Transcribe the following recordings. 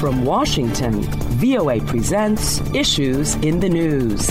From Washington, VOA presents Issues in the News.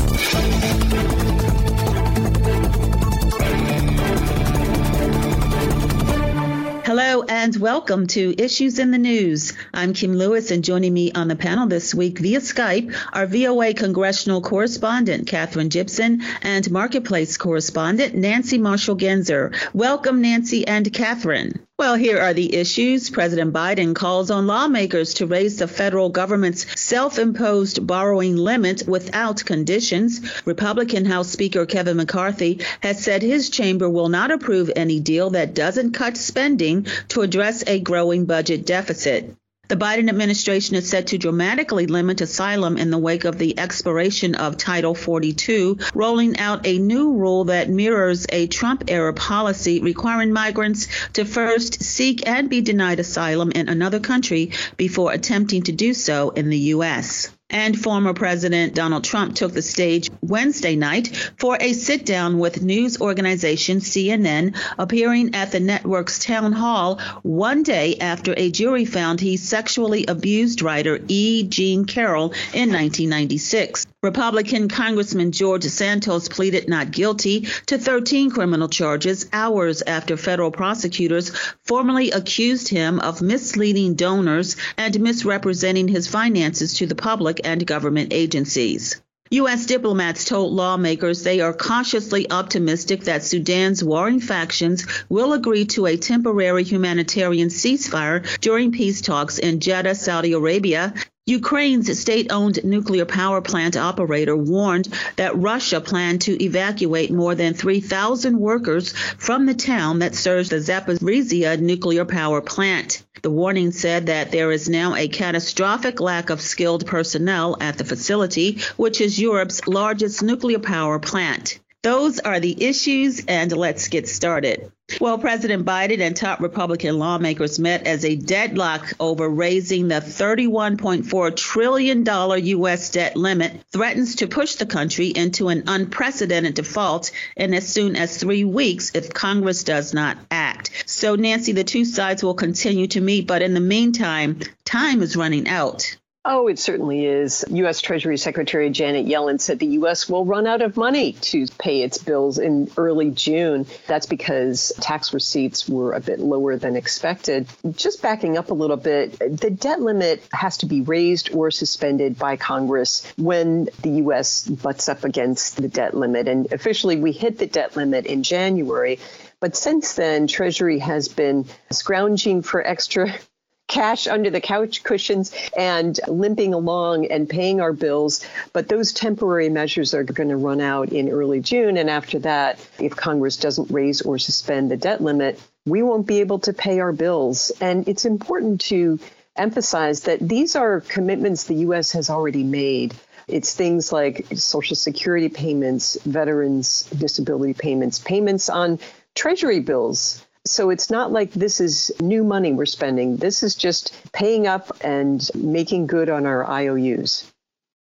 Hello and welcome to Issues in the News. I'm Kim Lewis, and joining me on the panel this week via Skype are VOA congressional correspondent Katherine Gypson and Marketplace correspondent Nancy Marshall Genzer. Welcome, Nancy and Katherine. Well, here are the issues. President Biden calls on lawmakers to raise the federal government's self imposed borrowing limit without conditions. Republican House Speaker Kevin McCarthy has said his chamber will not approve any deal that doesn't cut spending to address a growing budget deficit. The Biden administration is set to dramatically limit asylum in the wake of the expiration of Title 42, rolling out a new rule that mirrors a Trump era policy requiring migrants to first seek and be denied asylum in another country before attempting to do so in the U.S and former President Donald Trump took the stage Wednesday night for a sit down with news organization CNN, appearing at the network's town hall one day after a jury found he sexually abused writer E. Jean Carroll in 1996. Republican Congressman George Santos pleaded not guilty to 13 criminal charges hours after federal prosecutors formally accused him of misleading donors and misrepresenting his finances to the public and government agencies. U.S. diplomats told lawmakers they are cautiously optimistic that Sudan's warring factions will agree to a temporary humanitarian ceasefire during peace talks in Jeddah, Saudi Arabia, Ukraine's state owned nuclear power plant operator warned that Russia planned to evacuate more than 3,000 workers from the town that serves the Zaporizhia nuclear power plant. The warning said that there is now a catastrophic lack of skilled personnel at the facility, which is Europe's largest nuclear power plant. Those are the issues, and let's get started. Well, President Biden and top Republican lawmakers met as a deadlock over raising the $31.4 trillion U.S. debt limit threatens to push the country into an unprecedented default in as soon as three weeks if Congress does not act. So, Nancy, the two sides will continue to meet, but in the meantime, time is running out. Oh, it certainly is. U.S. Treasury Secretary Janet Yellen said the U.S. will run out of money to pay its bills in early June. That's because tax receipts were a bit lower than expected. Just backing up a little bit, the debt limit has to be raised or suspended by Congress when the U.S. butts up against the debt limit. And officially, we hit the debt limit in January. But since then, Treasury has been scrounging for extra cash under the couch cushions and limping along and paying our bills. But those temporary measures are going to run out in early June. And after that, if Congress doesn't raise or suspend the debt limit, we won't be able to pay our bills. And it's important to emphasize that these are commitments the U.S. has already made. It's things like Social Security payments, veterans disability payments, payments on Treasury bills so it's not like this is new money we're spending. This is just paying up and making good on our IOUs.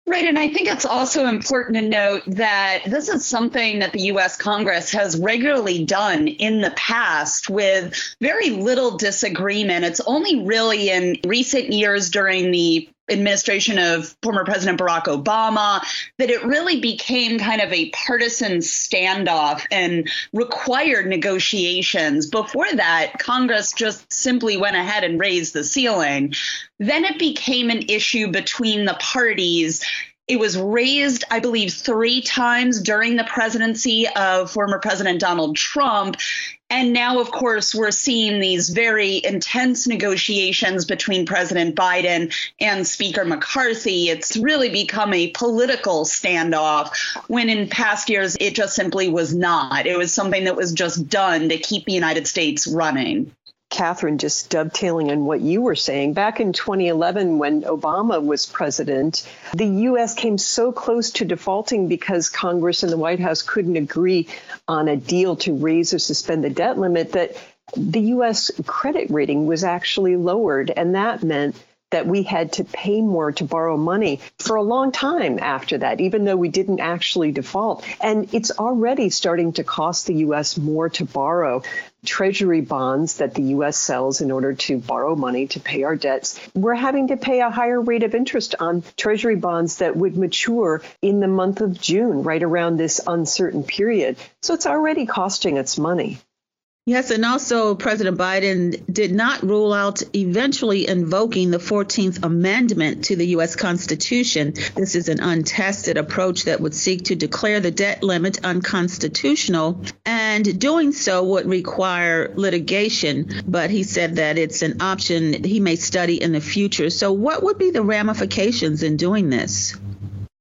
Right. And I think it's also important to note that this is something that the U.S. Congress has regularly done in the past with very little disagreement. It's only really in recent years during the administration of former President Barack Obama that it really became kind of a partisan standoff and required negotiations. Before that, Congress just simply went ahead and raised the ceiling. Then it became an issue between the parties it was raised, I believe, three times during the presidency of former President Donald Trump. And now, of course, we're seeing these very intense negotiations between President Biden and Speaker McCarthy. It's really become a political standoff when in past years it just simply was not. It was something that was just done to keep the United States running. Katherine, just dovetailing on what you were saying, back in 2011, when Obama was president, the U.S. came so close to defaulting because Congress and the White House couldn't agree on a deal to raise or suspend the debt limit that the U.S. credit rating was actually lowered. And that meant that we had to pay more to borrow money for a long time after that, even though we didn't actually default. And it's already starting to cost the U.S. more to borrow. Treasury bonds that the U.S. sells in order to borrow money to pay our debts. We're having to pay a higher rate of interest on treasury bonds that would mature in the month of June, right around this uncertain period. So it's already costing us money. Yes, and also President Biden did not rule out eventually invoking the 14th Amendment to the U.S. Constitution. This is an untested approach that would seek to declare the debt limit unconstitutional, and doing so would require litigation. But he said that it's an option he may study in the future. So, what would be the ramifications in doing this?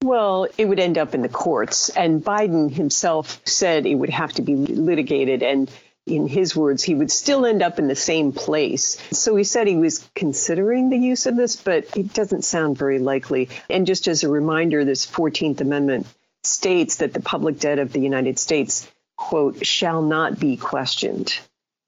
Well, it would end up in the courts. And Biden himself said it would have to be litigated. And in his words, he would still end up in the same place. So he said he was considering the use of this, but it doesn't sound very likely. And just as a reminder, this 14th Amendment states that the public debt of the United States, quote, shall not be questioned.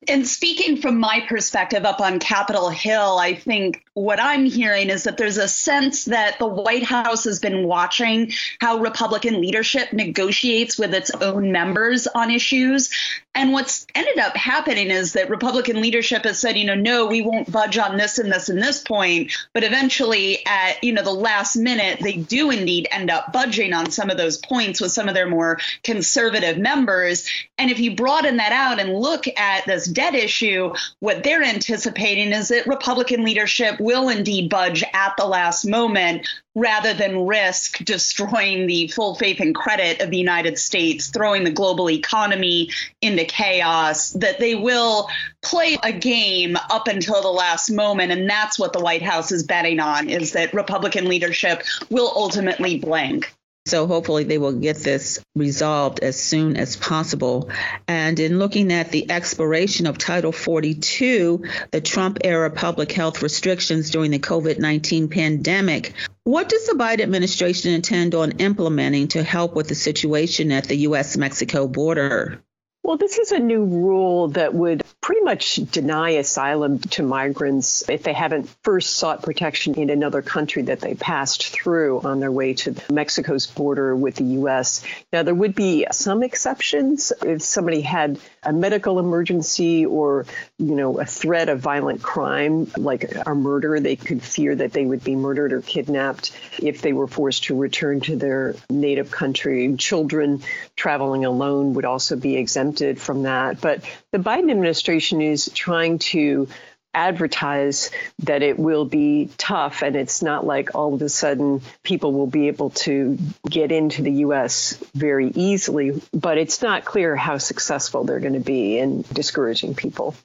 And speaking from my perspective up on Capitol Hill, I think what I'm hearing is that there's a sense that the White House has been watching how Republican leadership negotiates with its own members on issues. And what's ended up happening is that Republican leadership has said, you know, no, we won't budge on this and this and this point. But eventually, at, you know, the last minute, they do indeed end up budging on some of those points with some of their more conservative members. And if you broaden that out and look at this debt issue, what they're anticipating is that Republican leadership will indeed budge at the last moment rather than risk destroying the full faith and credit of the United States, throwing the global economy into chaos, that they will play a game up until the last moment. And that's what the White House is betting on is that Republican leadership will ultimately blink. So hopefully they will get this resolved as soon as possible. And in looking at the expiration of Title 42, the Trump era public health restrictions during the COVID 19 pandemic, what does the Biden administration intend on implementing to help with the situation at the U.S. Mexico border? Well, this is a new rule that would pretty much deny asylum to migrants if they haven't first sought protection in another country that they passed through on their way to Mexico's border with the U.S. Now, there would be some exceptions if somebody had a medical emergency or, you know, a threat of violent crime, like a murder. They could fear that they would be murdered or kidnapped if they were forced to return to their native country. Children traveling alone would also be exempted from that. But the Biden administration is trying to advertise that it will be tough and it's not like all of a sudden people will be able to get into the US very easily, but it's not clear how successful they're going to be in discouraging people.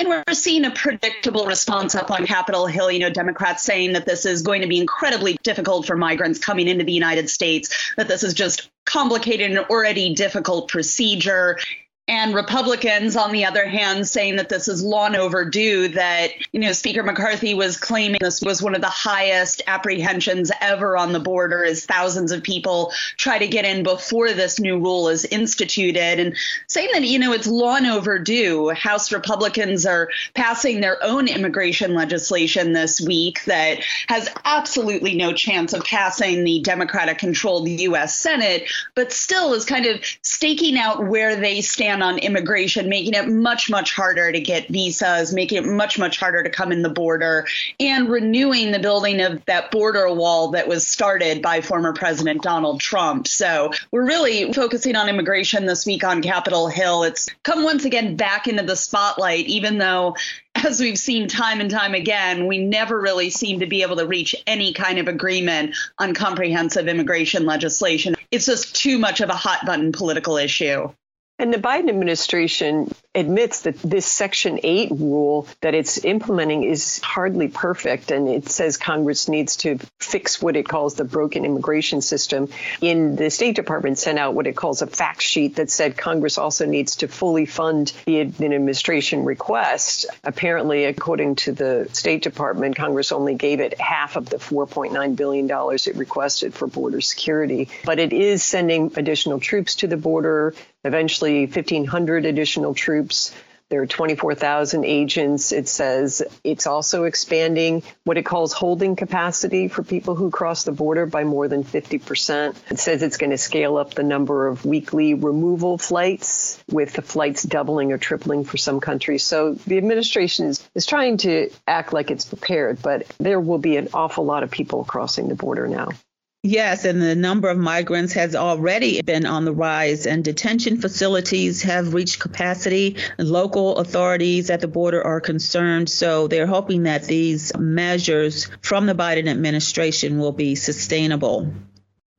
And we're seeing a predictable response up on Capitol Hill. You know, Democrats saying that this is going to be incredibly difficult for migrants coming into the United States, that this is just complicated and already difficult procedure and Republicans, on the other hand, saying that this is long overdue, that, you know, Speaker McCarthy was claiming this was one of the highest apprehensions ever on the border as thousands of people try to get in before this new rule is instituted and saying that, you know, it's long overdue. House Republicans are passing their own immigration legislation this week that has absolutely no chance of passing the Democratic controlled U.S. Senate, but still is kind of staking out where they stand on immigration, making it much, much harder to get visas, making it much, much harder to come in the border, and renewing the building of that border wall that was started by former President Donald Trump. So we're really focusing on immigration this week on Capitol Hill. It's come once again back into the spotlight, even though as we've seen time and time again, we never really seem to be able to reach any kind of agreement on comprehensive immigration legislation. It's just too much of a hot button political issue. And the Biden administration admits that this Section 8 rule that it's implementing is hardly perfect. And it says Congress needs to fix what it calls the broken immigration system. In the State Department sent out what it calls a fact sheet that said Congress also needs to fully fund the administration request. Apparently, according to the State Department, Congress only gave it half of the $4.9 billion it requested for border security. But it is sending additional troops to the border eventually 1,500 additional troops There are 24,000 agents. It says it's also expanding what it calls holding capacity for people who cross the border by more than 50%. It says it's going to scale up the number of weekly removal flights, with the flights doubling or tripling for some countries. So the administration is, is trying to act like it's prepared, but there will be an awful lot of people crossing the border now. Yes, and the number of migrants has already been on the rise, and detention facilities have reached capacity. Local authorities at the border are concerned, so they're hoping that these measures from the Biden administration will be sustainable.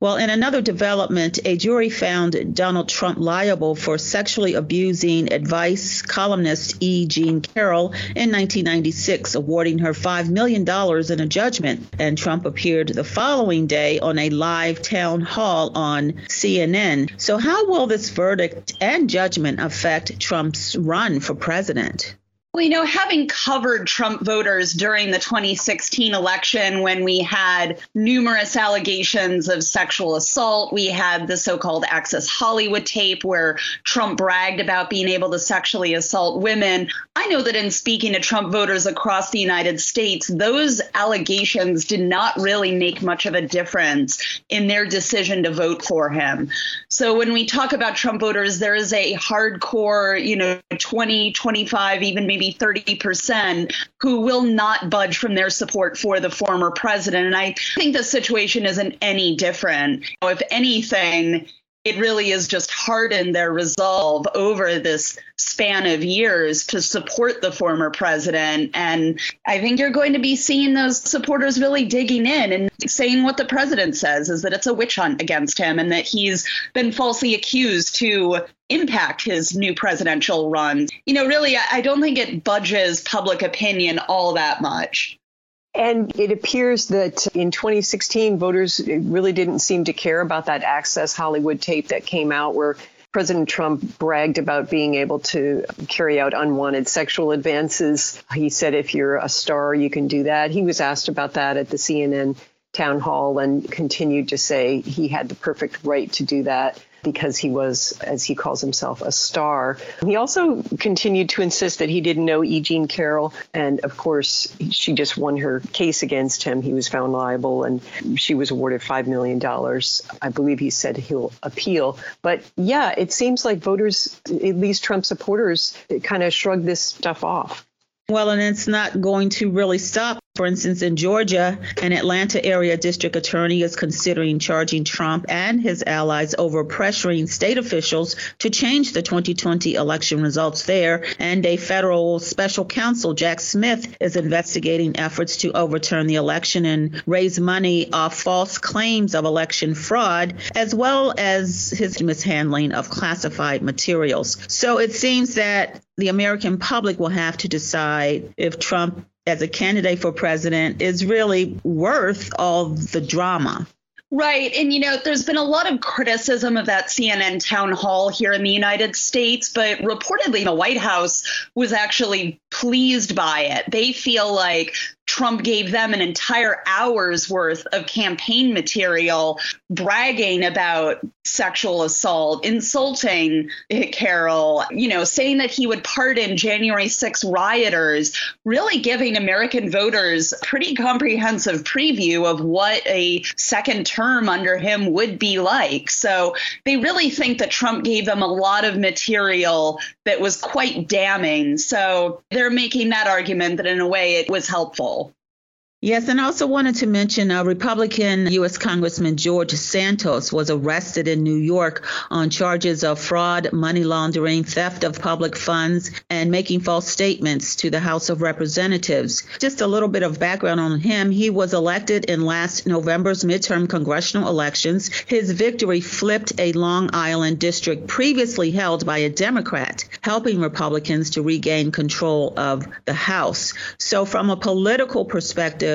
Well, in another development, a jury found Donald Trump liable for sexually abusing advice columnist E. Jean Carroll in 1996, awarding her $5 million in a judgment. And Trump appeared the following day on a live town hall on CNN. So, how will this verdict and judgment affect Trump's run for president? Well, you know, having covered Trump voters during the 2016 election when we had numerous allegations of sexual assault, we had the so called Access Hollywood tape where Trump bragged about being able to sexually assault women. I know that in speaking to Trump voters across the United States, those allegations did not really make much of a difference in their decision to vote for him. So when we talk about Trump voters, there is a hardcore, you know, 20, 25, even maybe maybe 30% who will not budge from their support for the former president. And I think the situation isn't any different. If anything, it really is just hardened their resolve over this span of years to support the former president. And I think you're going to be seeing those supporters really digging in and saying what the president says is that it's a witch hunt against him and that he's been falsely accused to impact his new presidential run. You know, really, I don't think it budges public opinion all that much. And it appears that in 2016, voters really didn't seem to care about that Access Hollywood tape that came out where President Trump bragged about being able to carry out unwanted sexual advances. He said, if you're a star, you can do that. He was asked about that at the CNN town hall and continued to say he had the perfect right to do that because he was, as he calls himself, a star. He also continued to insist that he didn't know E. Jean Carroll. And of course, she just won her case against him. He was found liable and she was awarded $5 million. I believe he said he'll appeal. But yeah, it seems like voters, at least Trump supporters, kind of shrug this stuff off. Well, and it's not going to really stop for instance, in Georgia, an Atlanta area district attorney is considering charging Trump and his allies over pressuring state officials to change the 2020 election results there. And a federal special counsel, Jack Smith, is investigating efforts to overturn the election and raise money off false claims of election fraud, as well as his mishandling of classified materials. So it seems that the American public will have to decide if Trump as a candidate for president is really worth all the drama. Right. And, you know, there's been a lot of criticism of that CNN town hall here in the United States, but reportedly the White House was actually pleased by it. They feel like Trump gave them an entire hour's worth of campaign material bragging about sexual assault, insulting Carroll, you know, saying that he would pardon January 6 rioters, really giving American voters a pretty comprehensive preview of what a second term under him would be like. So they really think that Trump gave them a lot of material that was quite damning. So they're making that argument that in a way it was helpful. Yes, and I also wanted to mention uh, Republican U.S. Congressman George Santos was arrested in New York on charges of fraud, money laundering, theft of public funds, and making false statements to the House of Representatives. Just a little bit of background on him. He was elected in last November's midterm congressional elections. His victory flipped a Long Island district previously held by a Democrat, helping Republicans to regain control of the House. So, from a political perspective,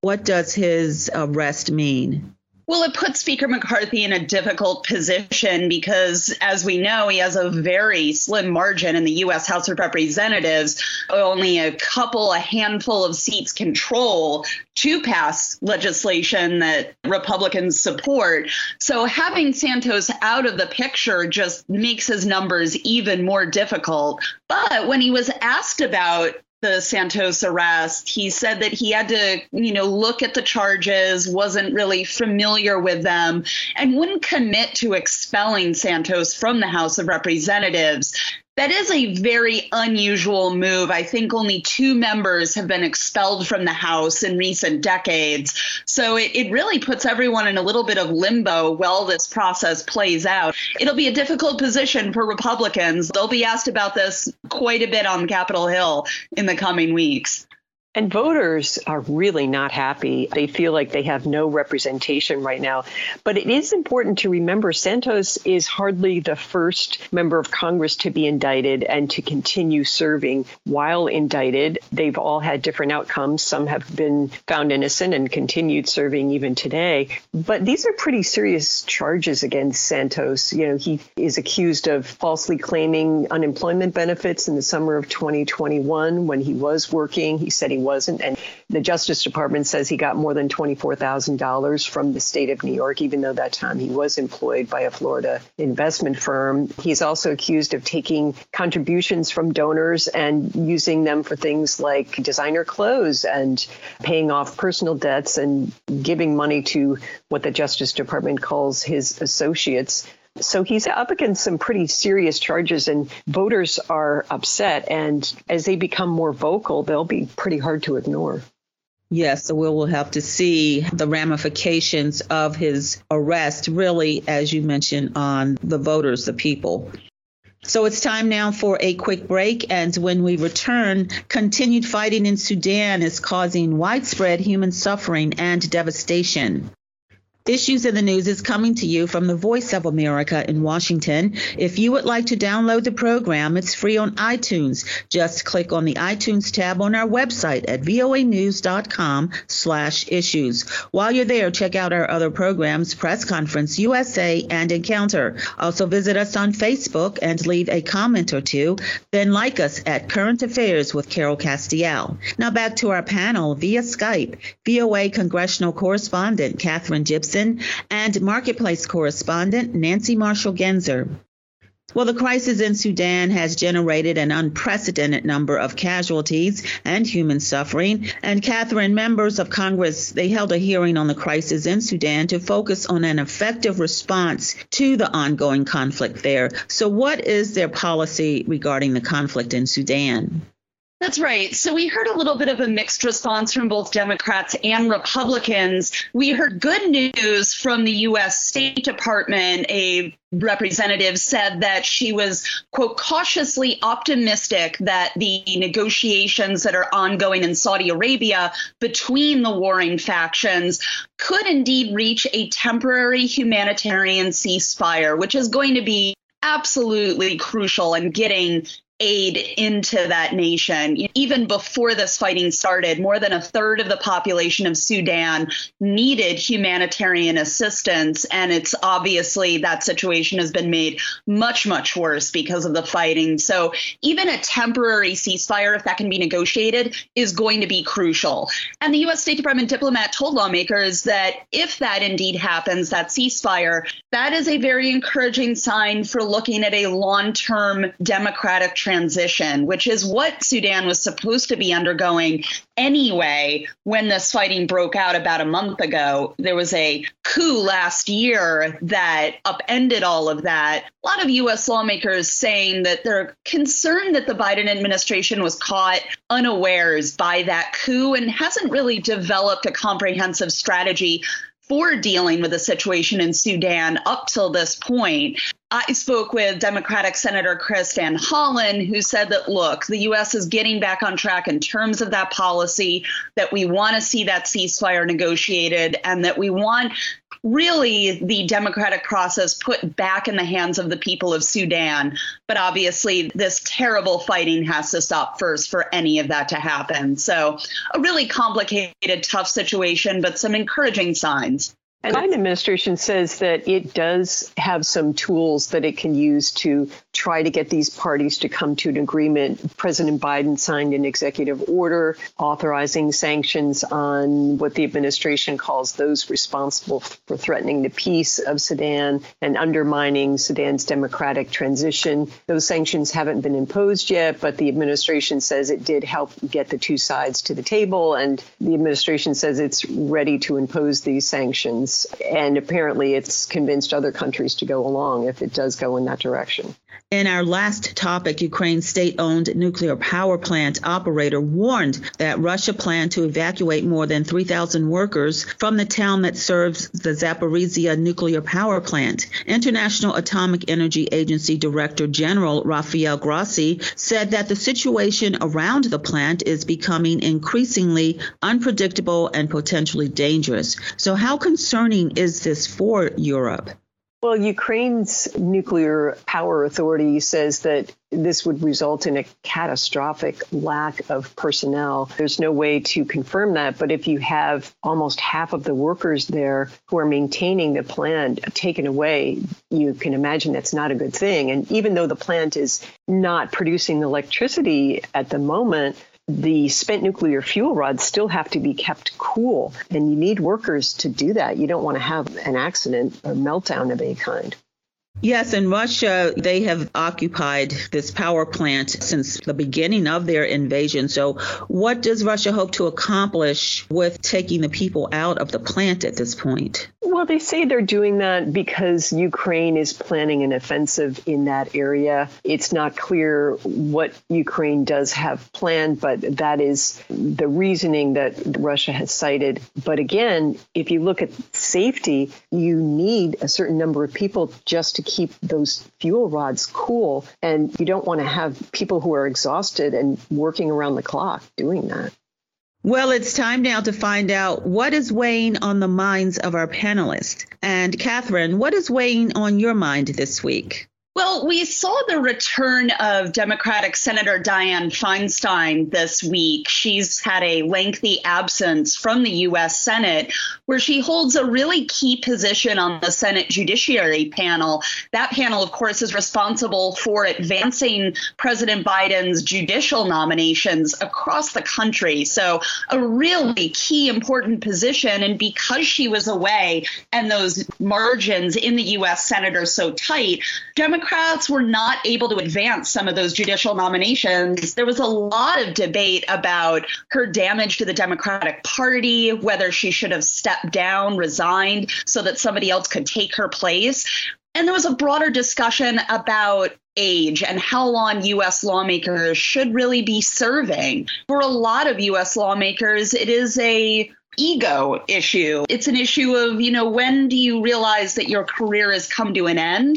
what does his arrest mean? Well, it puts Speaker McCarthy in a difficult position because, as we know, he has a very slim margin in the U.S. House of Representatives, only a couple, a handful of seats control to pass legislation that Republicans support. So having Santos out of the picture just makes his numbers even more difficult. But when he was asked about the Santos arrest, he said that he had to, you know, look at the charges, wasn't really familiar with them, and wouldn't commit to expelling Santos from the House of Representatives. That is a very unusual move. I think only two members have been expelled from the House in recent decades. So it, it really puts everyone in a little bit of limbo while this process plays out. It'll be a difficult position for Republicans. They'll be asked about this quite a bit on Capitol Hill in the coming weeks. And voters are really not happy. They feel like they have no representation right now. But it is important to remember Santos is hardly the first member of Congress to be indicted and to continue serving while indicted. They've all had different outcomes. Some have been found innocent and continued serving even today. But these are pretty serious charges against Santos. You know, he is accused of falsely claiming unemployment benefits in the summer of 2021 when he was working. He said he wasn't. And the Justice Department says he got more than $24,000 from the state of New York, even though that time he was employed by a Florida investment firm. He's also accused of taking contributions from donors and using them for things like designer clothes and paying off personal debts and giving money to what the Justice Department calls his associates. So he's up against some pretty serious charges, and voters are upset. And as they become more vocal, they'll be pretty hard to ignore. Yes, so we'll have to see the ramifications of his arrest, really, as you mentioned, on the voters, the people. So it's time now for a quick break. And when we return, continued fighting in Sudan is causing widespread human suffering and devastation. Issues in the News is coming to you from the Voice of America in Washington. If you would like to download the program, it's free on iTunes. Just click on the iTunes tab on our website at voanews.com slash issues. While you're there, check out our other programs, Press Conference USA and Encounter. Also visit us on Facebook and leave a comment or two. Then like us at Current Affairs with Carol Castiel. Now back to our panel via Skype. VOA congressional correspondent Katherine Gypson And Marketplace correspondent Nancy Marshall Genzer. Well, the crisis in Sudan has generated an unprecedented number of casualties and human suffering. And Katherine, members of Congress, they held a hearing on the crisis in Sudan to focus on an effective response to the ongoing conflict there. So, what is their policy regarding the conflict in Sudan? That's right. So we heard a little bit of a mixed response from both Democrats and Republicans. We heard good news from the U.S. State Department. A representative said that she was, quote, cautiously optimistic that the negotiations that are ongoing in Saudi Arabia between the warring factions could indeed reach a temporary humanitarian ceasefire, which is going to be absolutely crucial in getting aid into that nation. Even before this fighting started, more than a third of the population of Sudan needed humanitarian assistance. And it's obviously that situation has been made much, much worse because of the fighting. So even a temporary ceasefire, if that can be negotiated, is going to be crucial. And the U.S. State Department diplomat told lawmakers that if that indeed happens, that ceasefire, that is a very encouraging sign for looking at a long term democratic transition, which is what Sudan was supposed to be undergoing anyway when this fighting broke out about a month ago. There was a coup last year that upended all of that. A lot of U.S. lawmakers saying that they're concerned that the Biden administration was caught unawares by that coup and hasn't really developed a comprehensive strategy for dealing with the situation in Sudan up till this point. I spoke with Democratic Senator Chris Van Hollen, who said that, look, the U.S. is getting back on track in terms of that policy, that we want to see that ceasefire negotiated, and that we want really the democratic process put back in the hands of the people of Sudan. But obviously, this terrible fighting has to stop first for any of that to happen. So, a really complicated, tough situation, but some encouraging signs. And the Biden administration says that it does have some tools that it can use to try to get these parties to come to an agreement. President Biden signed an executive order authorizing sanctions on what the administration calls those responsible for threatening the peace of Sudan and undermining Sudan's democratic transition. Those sanctions haven't been imposed yet, but the administration says it did help get the two sides to the table, and the administration says it's ready to impose these sanctions and apparently it's convinced other countries to go along if it does go in that direction. In our last topic, Ukraine's state owned nuclear power plant operator warned that Russia planned to evacuate more than 3,000 workers from the town that serves the Zaporizhia nuclear power plant. International Atomic Energy Agency Director General Rafael Grossi said that the situation around the plant is becoming increasingly unpredictable and potentially dangerous. So, how concerning is this for Europe? Well, Ukraine's nuclear power authority says that this would result in a catastrophic lack of personnel. There's no way to confirm that, but if you have almost half of the workers there who are maintaining the plant taken away, you can imagine that's not a good thing. And even though the plant is not producing electricity at the moment, the spent nuclear fuel rods still have to be kept cool, and you need workers to do that. You don't want to have an accident or meltdown of any kind. Yes, in Russia, they have occupied this power plant since the beginning of their invasion. So, what does Russia hope to accomplish with taking the people out of the plant at this point? Well, they say they're doing that because Ukraine is planning an offensive in that area. It's not clear what Ukraine does have planned, but that is the reasoning that Russia has cited. But again, if you look at safety, you need a certain number of people just to keep those fuel rods cool. And you don't want to have people who are exhausted and working around the clock doing that. Well, it's time now to find out what is weighing on the minds of our panelists. And Katherine, what is weighing on your mind this week? Well, we saw the return of Democratic Senator Dianne Feinstein this week. She's had a lengthy absence from the U.S. Senate, where she holds a really key position on the Senate Judiciary panel. That panel, of course, is responsible for advancing President Biden's judicial nominations across the country. So, a really key, important position. And because she was away and those margins in the U.S. Senate are so tight, Democrats Democrats were not able to advance some of those judicial nominations. There was a lot of debate about her damage to the Democratic Party, whether she should have stepped down, resigned, so that somebody else could take her place. And there was a broader discussion about age and how long U.S. lawmakers should really be serving. For a lot of U.S. lawmakers, it is a ego issue. It's an issue of, you know, when do you realize that your career has come to an end?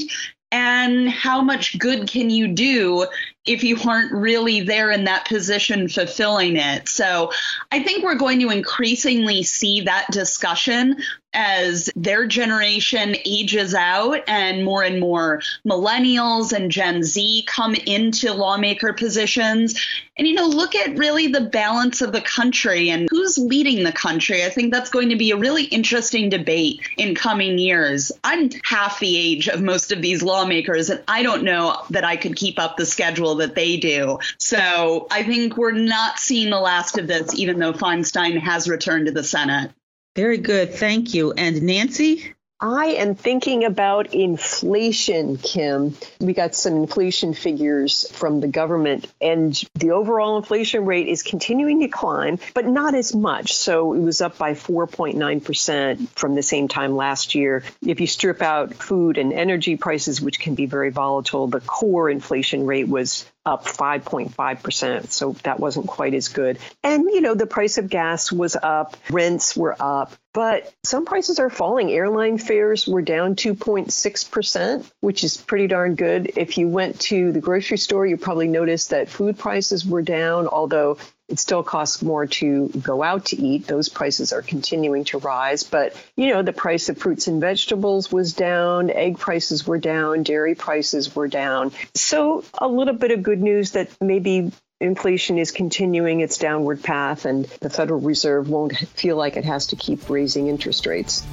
And how much good can you do if you aren't really there in that position fulfilling it. So I think we're going to increasingly see that discussion as their generation ages out and more and more millennials and Gen Z come into lawmaker positions. And, you know, look at really the balance of the country and who's leading the country. I think that's going to be a really interesting debate in coming years. I'm half the age of most of these lawmakers, and I don't know that I could keep up the schedule that they do. So I think we're not seeing the last of this, even though Feinstein has returned to the Senate. Very good. Thank you. And Nancy? I am thinking about inflation, Kim. We got some inflation figures from the government, and the overall inflation rate is continuing to climb, but not as much. So it was up by 4.9% from the same time last year. If you strip out food and energy prices, which can be very volatile, the core inflation rate was up 5.5%. So that wasn't quite as good. And, you know, the price of gas was up, rents were up, but some prices are falling. Airline fares were down 2.6%, which is pretty darn good. If you went to the grocery store, you probably noticed that food prices were down, although it still costs more to go out to eat. Those prices are continuing to rise. But, you know, the price of fruits and vegetables was down, egg prices were down, dairy prices were down. So, a little bit of good news that maybe inflation is continuing its downward path and the Federal Reserve won't feel like it has to keep raising interest rates.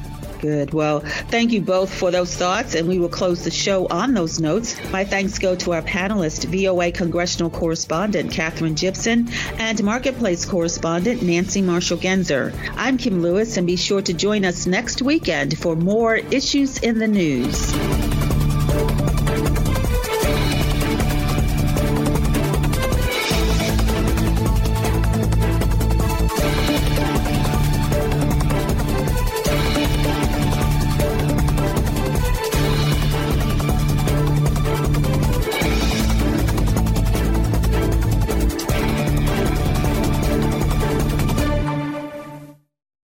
Good. Well, thank you both for those thoughts, and we will close the show on those notes. My thanks go to our panelists, VOA congressional correspondent Katherine Gypson and marketplace correspondent Nancy Marshall Genzer. I'm Kim Lewis, and be sure to join us next weekend for more issues in the news.